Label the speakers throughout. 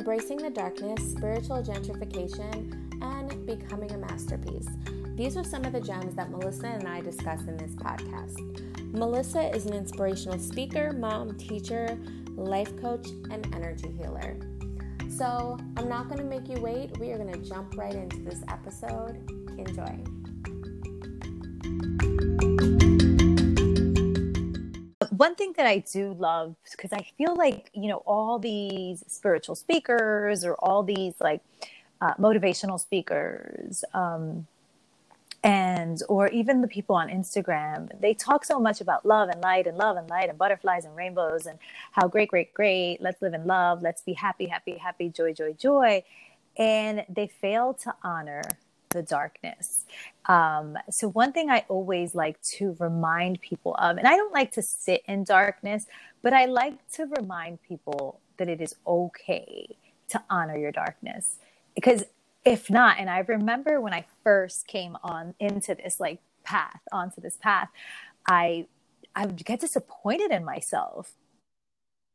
Speaker 1: embracing the darkness, spiritual gentrification, and becoming a masterpiece. These are some of the gems that Melissa and I discuss in this podcast. Melissa is an inspirational speaker, mom, teacher, life coach, and energy healer. So I'm not going to make you wait. We are going to jump right into this episode. Enjoy.
Speaker 2: One thing that I do love, because I feel like, you know, all these spiritual speakers or all these like uh, motivational speakers, um, and or even the people on Instagram, they talk so much about love and light and love and light and butterflies and rainbows and how great, great, great. Let's live in love. Let's be happy, happy, happy, joy, joy, joy. And they fail to honor the darkness. Um, so, one thing I always like to remind people of, and I don't like to sit in darkness, but I like to remind people that it is okay to honor your darkness. Because if not and i remember when i first came on into this like path onto this path i i would get disappointed in myself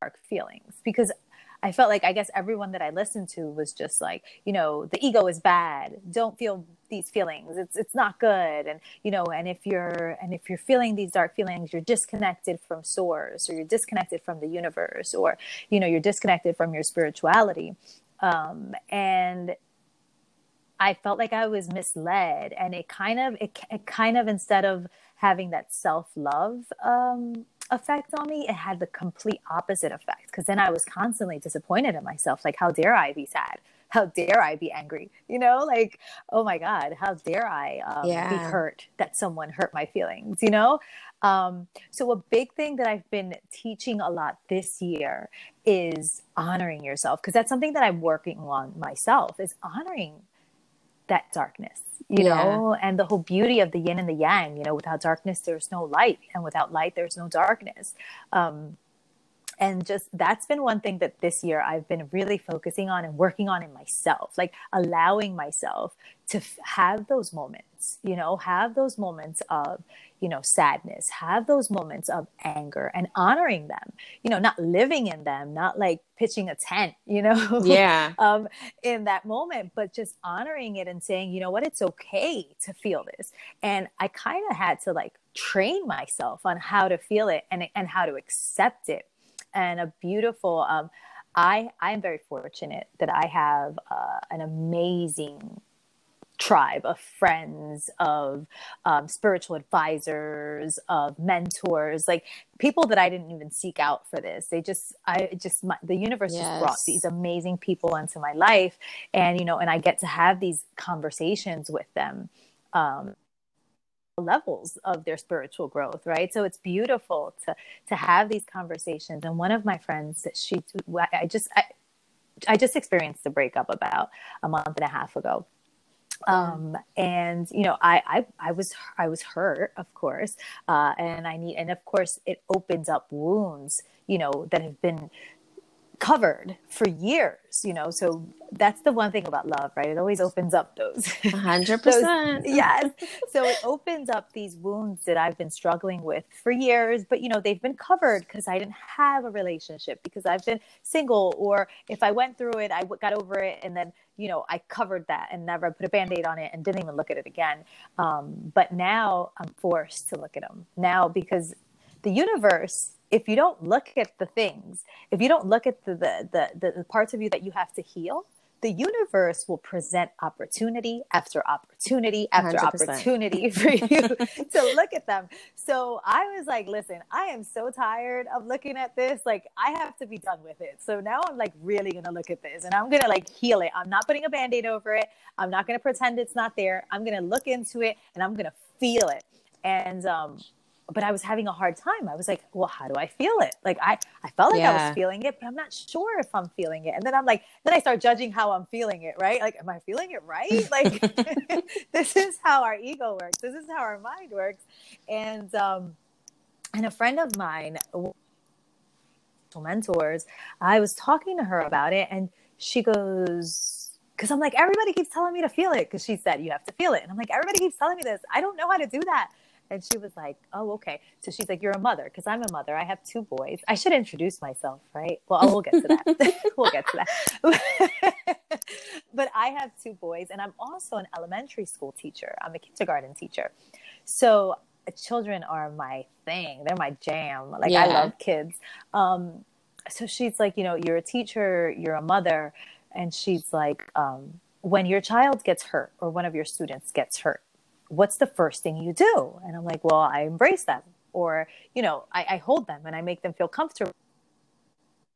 Speaker 2: dark feelings because i felt like i guess everyone that i listened to was just like you know the ego is bad. Don't feel these feelings. It's it's not good. And you know and if you're and if you're feeling these dark feelings you're disconnected from source or you're disconnected from the universe or you know you're disconnected from your spirituality. Um, and I felt like I was misled, and it kind of it, it kind of instead of having that self love um, effect on me, it had the complete opposite effect. Because then I was constantly disappointed in myself. Like, how dare I be sad? How dare I be angry? You know, like, oh my God, how dare I um, yeah. be hurt that someone hurt my feelings? You know, um, so, a big thing that I've been teaching a lot this year is honoring yourself because that's something that I'm working on myself is honoring that darkness you yeah. know and the whole beauty of the yin and the yang you know without darkness there's no light and without light there's no darkness um, and just that's been one thing that this year I've been really focusing on and working on in myself, like allowing myself to f- have those moments, you know, have those moments of, you know, sadness, have those moments of anger and honoring them, you know, not living in them, not like pitching a tent, you know,
Speaker 1: yeah,
Speaker 2: um, in that moment, but just honoring it and saying, you know what, it's okay to feel this. And I kind of had to like train myself on how to feel it and, and how to accept it. And a beautiful, um, I, I'm very fortunate that I have uh, an amazing tribe of friends, of um, spiritual advisors, of mentors, like people that I didn't even seek out for this. They just, I just, my, the universe yes. just brought these amazing people into my life, and you know, and I get to have these conversations with them. Um, levels of their spiritual growth right so it's beautiful to to have these conversations and one of my friends she i just I, I just experienced a breakup about a month and a half ago um and you know I, I i was i was hurt of course uh and i need and of course it opens up wounds you know that have been covered for years you know? So that's the one thing about love right? It always opens up those
Speaker 1: 100%
Speaker 2: those, yes. So it opens up these wounds that i've been struggling with for years but you know they've been covered because i didn't have a relationship because i've been single or if i went through it i got over it and then you know i covered that and never put a band-aid on it and didn't even look at it again. Um, but now i'm forced to look at them now because the universe if you don't look at the things, if you don't look at the, the, the, the parts of you that you have to heal, the universe will present opportunity after opportunity after 100%. opportunity for you to look at them. So I was like, listen, I am so tired of looking at this. Like, I have to be done with it. So now I'm like really going to look at this and I'm going to like heal it. I'm not putting a band aid over it. I'm not going to pretend it's not there. I'm going to look into it and I'm going to feel it. And um, but I was having a hard time. I was like, well, how do I feel it? Like I, I felt like yeah. I was feeling it, but I'm not sure if I'm feeling it. And then I'm like, then I start judging how I'm feeling it, right? Like, am I feeling it right? Like this is how our ego works. This is how our mind works. And um, and a friend of mine, mentors, I was talking to her about it, and she goes, because I'm like, everybody keeps telling me to feel it, because she said you have to feel it, and I'm like, everybody keeps telling me this. I don't know how to do that And she was like, oh, okay. So she's like, you're a mother because I'm a mother. I have two boys. I should introduce myself, right? Well, we'll get to that. we'll get to that. but I have two boys and I'm also an elementary school teacher. I'm a kindergarten teacher. So children are my thing. They're my jam. Like yeah. I love kids. Um, so she's like, you know, you're a teacher, you're a mother. And she's like, um, when your child gets hurt or one of your students gets hurt, what's the first thing you do? And I'm like, well, I embrace them. Or, you know, I, I hold them and I make them feel comfortable.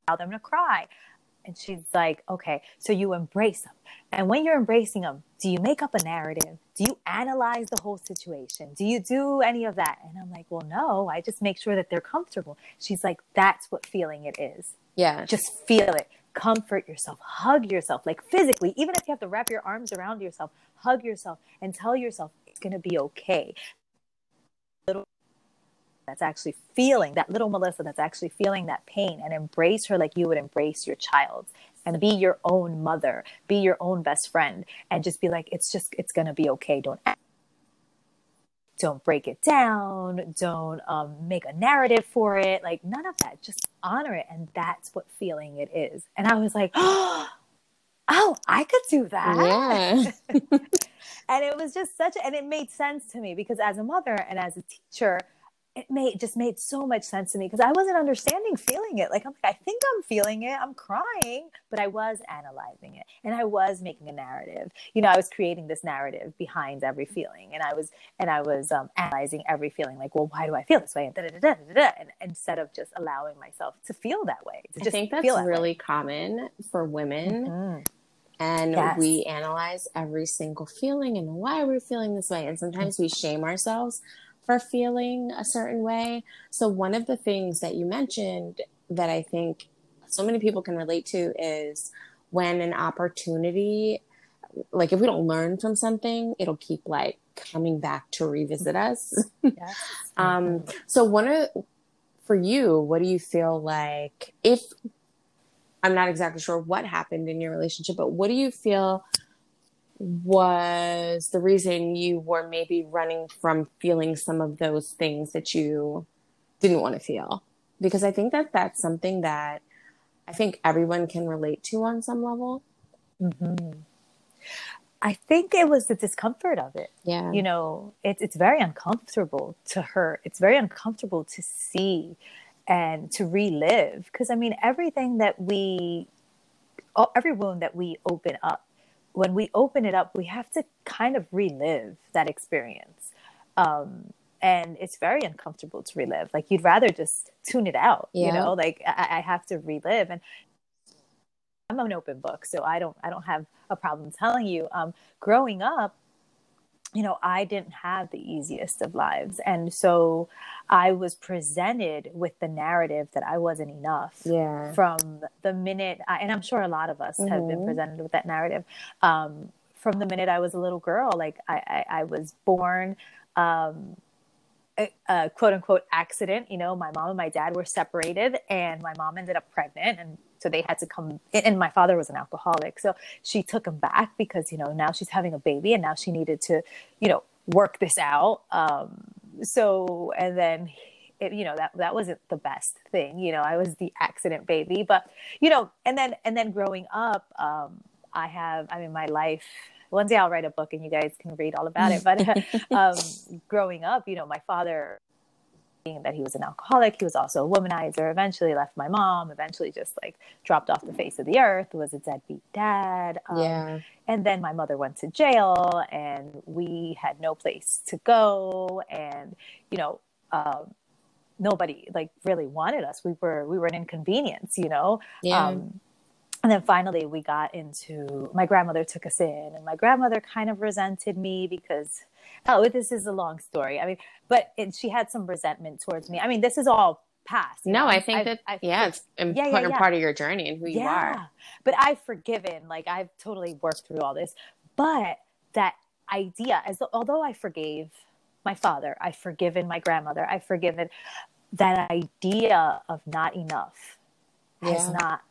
Speaker 2: Allow them to cry. And she's like, okay, so you embrace them. And when you're embracing them, do you make up a narrative? Do you analyze the whole situation? Do you do any of that? And I'm like, well, no, I just make sure that they're comfortable. She's like, that's what feeling it is.
Speaker 1: Yeah.
Speaker 2: Just feel it. Comfort yourself. Hug yourself, like physically, even if you have to wrap your arms around yourself, hug yourself and tell yourself going to be okay. Little that's actually feeling that little Melissa that's actually feeling that pain and embrace her like you would embrace your child and be your own mother, be your own best friend, and just be like, it's just, it's gonna be okay. Don't don't break it down. Don't um, make a narrative for it. Like none of that. Just honor it, and that's what feeling it is. And I was like, oh, I could do that.
Speaker 1: Yeah.
Speaker 2: and it was just such, a, and it made sense to me because as a mother and as a teacher, it made just made so much sense to me because I wasn't understanding feeling it. Like I'm like, I think I'm feeling it. I'm crying, but I was analyzing it and I was making a narrative. You know, I was creating this narrative behind every feeling, and I was and I was um, analyzing every feeling. Like, well, why do I feel this way? And, da, da, da, and instead of just allowing myself to feel that way, to
Speaker 1: I think that's really way. common for women. Mm-hmm. And yes. we analyze every single feeling and why we're feeling this way. And sometimes we shame ourselves for feeling a certain way. So, one of the things that you mentioned that I think so many people can relate to is when an opportunity, like if we don't learn from something, it'll keep like coming back to revisit us. Yes. um, so, one of, for you, what do you feel like if I'm not exactly sure what happened in your relationship, but what do you feel was the reason you were maybe running from feeling some of those things that you didn't want to feel? Because i think that that's something that i think everyone can relate to on some level.
Speaker 2: Mm-hmm. i think it was the discomfort of it.
Speaker 1: Yeah.
Speaker 2: You know it's it's very uncomfortable to hurt it's very uncomfortable to see and to relive because i mean everything that we every wound that we open up when we open it up, we have to kind of relive that experience. Um, and it's very uncomfortable to relive. Like you'd rather just tune it out, yeah. you know, like I, I have to relive. And I'm an open book, so I don't, I don't have a problem telling you, um, growing up, you know, I didn't have the easiest of lives. And so I was presented with the narrative that I wasn't enough
Speaker 1: yeah.
Speaker 2: from the minute, I, and I'm sure a lot of us mm-hmm. have been mm-hmm. presented with that narrative. Um, from the minute I was a little girl, like I, I, I was born, um, a, a, quote unquote accident. You know, my mom and my dad were separated, and my mom ended up pregnant, and so they had to come and my father was an alcoholic. So she took him back because you know now she's having a baby and now she needed to you know work this out. Um, so and then it, you know that that wasn't the best thing. You know i was the accident baby but you know and then and then growing up um, i have i mean my life one day i'll write a book and you guys can read all about it but um, growing up you know my father that he was an alcoholic, he was also a womanizer, eventually left my mom, eventually just like dropped off the face of the earth, was a deadbeat dad.
Speaker 1: Um, yeah.
Speaker 2: And then my mother went to jail and we had no place to go. And, you know, um, nobody like really wanted us. We were, we were an inconvenience, you know?
Speaker 1: Yeah. Um,
Speaker 2: and then finally we got into my grandmother took us in and my grandmother kind of resented me because oh, this is a long story. I mean, but it, she had some resentment towards me. I mean, this is all past.
Speaker 1: No, know? I think I've, that I've, yeah, it's important yeah, yeah, yeah. part of your journey and who you are.
Speaker 2: But I've forgiven. Like I've totally worked through all this. But that idea, as although I forgave my father, I've forgiven my grandmother, I've forgiven that idea of not enough has not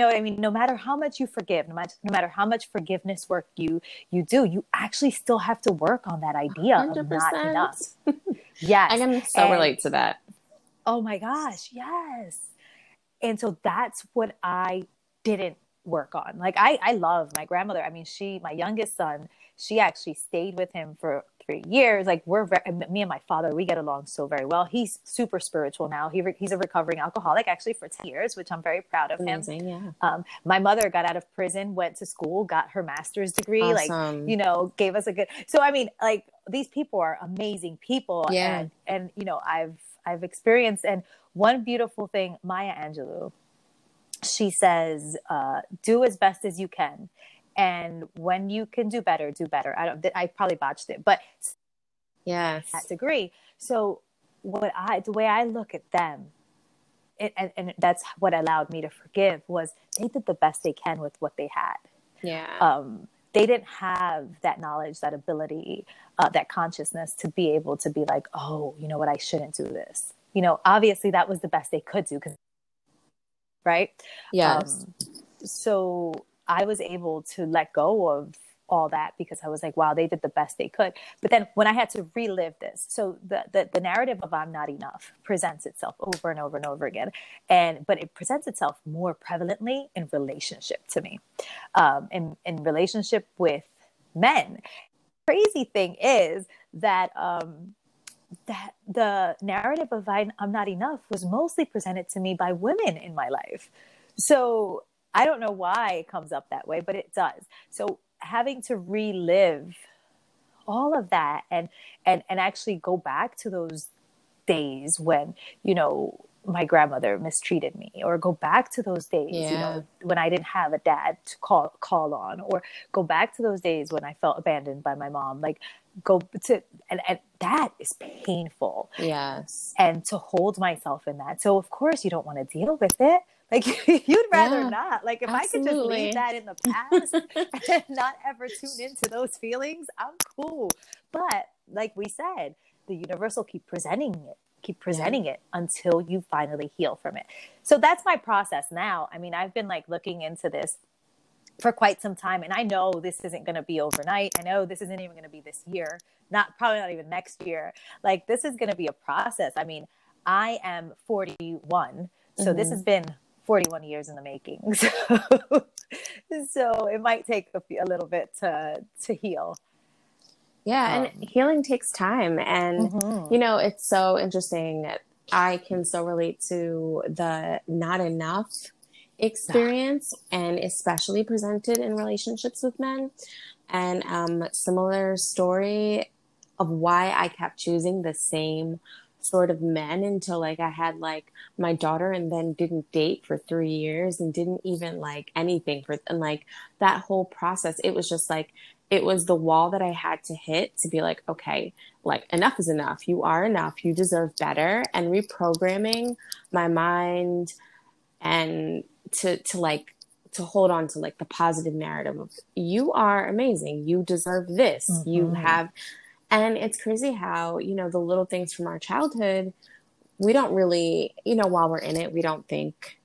Speaker 2: know what I mean? No matter how much you forgive, no matter, no matter how much forgiveness work you you do, you actually still have to work on that idea 100%. of not enough.
Speaker 1: yes. I can so and, relate to that.
Speaker 2: Oh my gosh, yes. And so that's what I didn't work on. Like I I love my grandmother. I mean, she my youngest son, she actually stayed with him for three years. Like we're me and my father, we get along so very well. He's super spiritual now. He re, he's a recovering alcoholic actually for ten years, which I'm very proud of
Speaker 1: Amazing,
Speaker 2: him. Yeah. Um, my mother got out of prison, went to school, got her master's degree. Awesome. Like you know, gave us a good. So I mean, like these people are amazing people.
Speaker 1: Yeah.
Speaker 2: And, and you know, I've I've experienced and one beautiful thing, Maya Angelou, she says, uh, "Do as best as you can." And when you can do better do better. I don't i probably botched it but
Speaker 1: yes.
Speaker 2: That degree. So what i the way i look at them it, and, and that's what allowed me to forgive was they did the best they can with what they had.
Speaker 1: Yeah.
Speaker 2: Um they didn't have that knowledge that ability uh, that consciousness to be able to be like oh you know what? I shouldn't do this. You know obviously that was the best they could do because right?
Speaker 1: Yes. Um,
Speaker 2: so I was able to let go of all that because I was like, wow, they did the best they could. But then when I had to relive this, so the, the, the narrative of I'm not enough presents itself over and over and over again. And, but it presents itself more prevalently in relationship to me, um, in, in relationship with men. Crazy thing is that, um, that the narrative of I'm not enough was mostly presented to me by women in my life. So I don't know why it comes up that way, but it does. So having to relive all of that and and and actually go back to those days when you know my grandmother mistreated me or go back to those days
Speaker 1: yeah.
Speaker 2: you know when i didn't have a dad to call call on or go back to those days when i felt abandoned by my mom like go to and, and that is painful
Speaker 1: yes
Speaker 2: and to hold myself in that so of course you don't want to deal with it like you'd rather yeah, not. Like if absolutely. I could just leave that in the past and not ever tune into those feelings, I'm cool. But like we said, the universe will keep presenting it, keep presenting it until you finally heal from it. So that's my process now. I mean, I've been like looking into this for quite some time and I know this isn't going to be overnight. I know this isn't even going to be this year. Not probably not even next year. Like this is going to be a process. I mean, I am 41. So mm-hmm. this has been 41 years in the making. So, so it might take a, a, little bit to, to heal.
Speaker 1: Yeah. Um, and healing takes time. And, mm-hmm. you know, it's so interesting. I can so relate to the not enough experience and especially presented in relationships with men. And um, similar story of why I kept choosing the same sort of men until like I had like my daughter and then didn't date for three years and didn't even like anything for and like that whole process it was just like it was the wall that I had to hit to be like okay like enough is enough. You are enough. You deserve better. And reprogramming my mind and to to like to hold on to like the positive narrative of you are amazing. You deserve this. Mm-hmm. you have and it's crazy how, you know, the little things from our childhood, we don't really, you know, while we're in it, we don't think,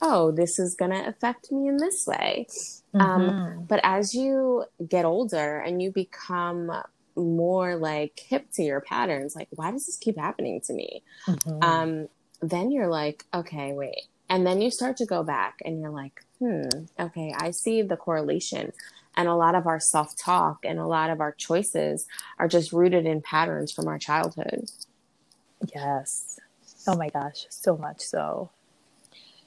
Speaker 1: oh, this is going to affect me in this way. Um, mm-hmm. Um, but as you get older and you become more like hip to your patterns, like, why does this keep happening to me? Mm-hmm. Um, then you're like, okay, wait. And then you start to go back and you're like, hmm, okay, I see the correlation. And a lot of our self talk and a lot of our choices are just rooted in patterns from our childhood.
Speaker 2: Yes. Oh my gosh, so much so.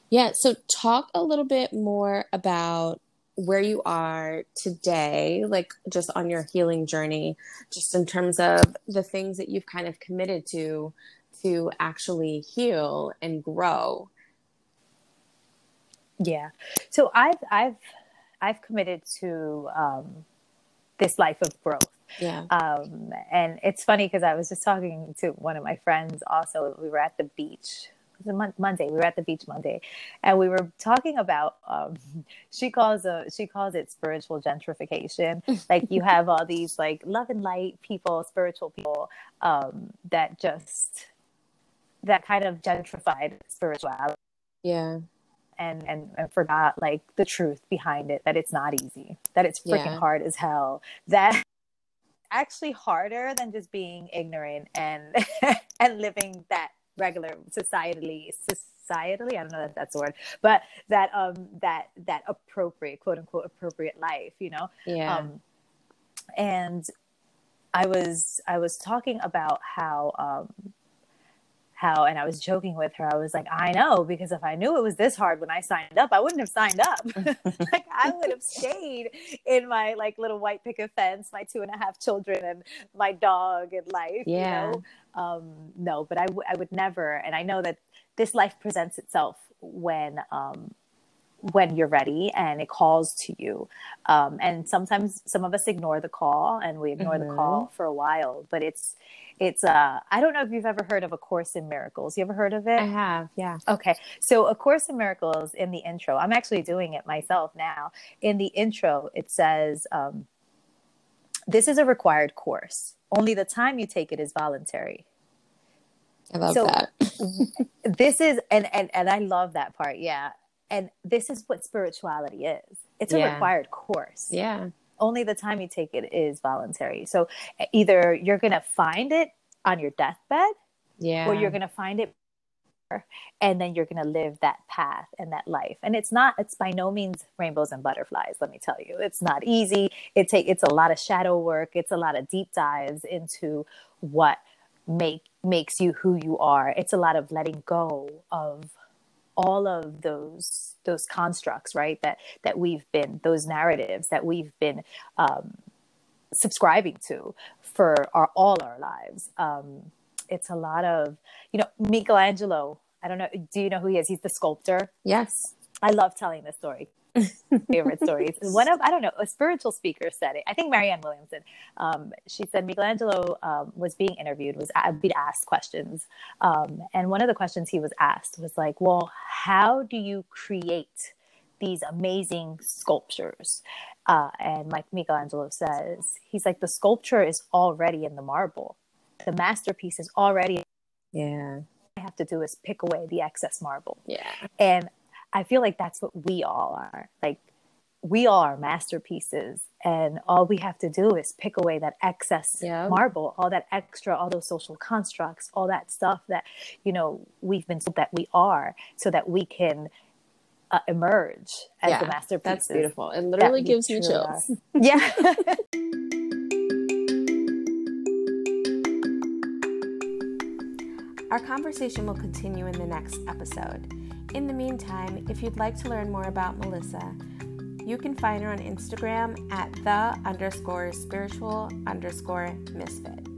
Speaker 1: Yeah. So, talk a little bit more about where you are today, like just on your healing journey, just in terms of the things that you've kind of committed to to actually heal and grow.
Speaker 2: Yeah. So I've I've I've committed to um, this life of growth.
Speaker 1: Yeah.
Speaker 2: Um, and it's funny because I was just talking to one of my friends. Also, we were at the beach. It was a Monday. We were at the beach Monday, and we were talking about. Um, she calls a, she calls it spiritual gentrification. like you have all these like love and light people, spiritual people um, that just that kind of gentrified spirituality.
Speaker 1: Yeah
Speaker 2: and, and and forgot like the truth behind it that it's not easy that it's freaking yeah. hard as hell that actually harder than just being ignorant and and living that regular societally societally? I don't know if that's the word but that um that that appropriate quote unquote appropriate life you know?
Speaker 1: Yeah.
Speaker 2: Um and i was i was talking about how um how and I was joking with her. I was like, I know because if I knew it was this hard when I signed up, I wouldn't have signed up. like I would have stayed in my like little white picket fence, my two and a half children and my dog and life. Yeah. You know? um, no, but I, w- I would never. And I know that this life presents itself when um, when you're ready and it calls to you. Um, and sometimes some of us ignore the call and we ignore mm-hmm. the call for a while, but it's it's uh I don't know if you've ever heard of a course in miracles. You ever heard of it?
Speaker 1: I have, yeah.
Speaker 2: Okay. So a course in miracles in the intro. I'm actually doing it myself now. In the intro it says um this is a required course. Only the time you take it is voluntary.
Speaker 1: I love so, that.
Speaker 2: this is and and and I love that part. Yeah. And this is what spirituality is. It's a yeah. required course.
Speaker 1: Yeah
Speaker 2: only the time you take it is voluntary. So either you're going to find it on your deathbed,
Speaker 1: yeah,
Speaker 2: or you're going to find it and then you're going to live that path and that life and it's not it's by no means rainbows and butterflies let me tell you it's not easy it take it's a lot of shadow work it's a lot of deep dives into what make makes you who you are it's a lot of letting go of all of those those constructs right that that we've been those narratives that we've been um, subscribing to for our all our lives. Um, it's a lot of you know michelangelo i don't know do you know who he is? He's the sculptor.
Speaker 1: Yes.
Speaker 2: I love telling this story favorite stories. One of I don't know a spiritual speaker said it. I think Marianne Williamson. Um, she said Michelangelo um, was being interviewed, was being asked questions, um, and one of the questions he was asked was like, "Well, how do you create these amazing sculptures?" Uh, and like Michelangelo says, he's like, "The sculpture is already in the marble. The masterpiece is already."
Speaker 1: Yeah.
Speaker 2: I have to do is pick away the excess marble.
Speaker 1: Yeah.
Speaker 2: And I feel like that's what we all are. Like we all are masterpieces and all we have to do is pick away that excess marble all that extra all those social constructs all that stuff that you know we've been told that we are so that we can uh, emerge as yeah, the masterpieces
Speaker 1: that's beautiful. It literally gives me chills.
Speaker 2: yeah.
Speaker 1: Our conversation will continue in the next episode in the meantime, if you'd like to learn more about Melissa, you can find her on Instagram at the underscore spiritual underscore misfit.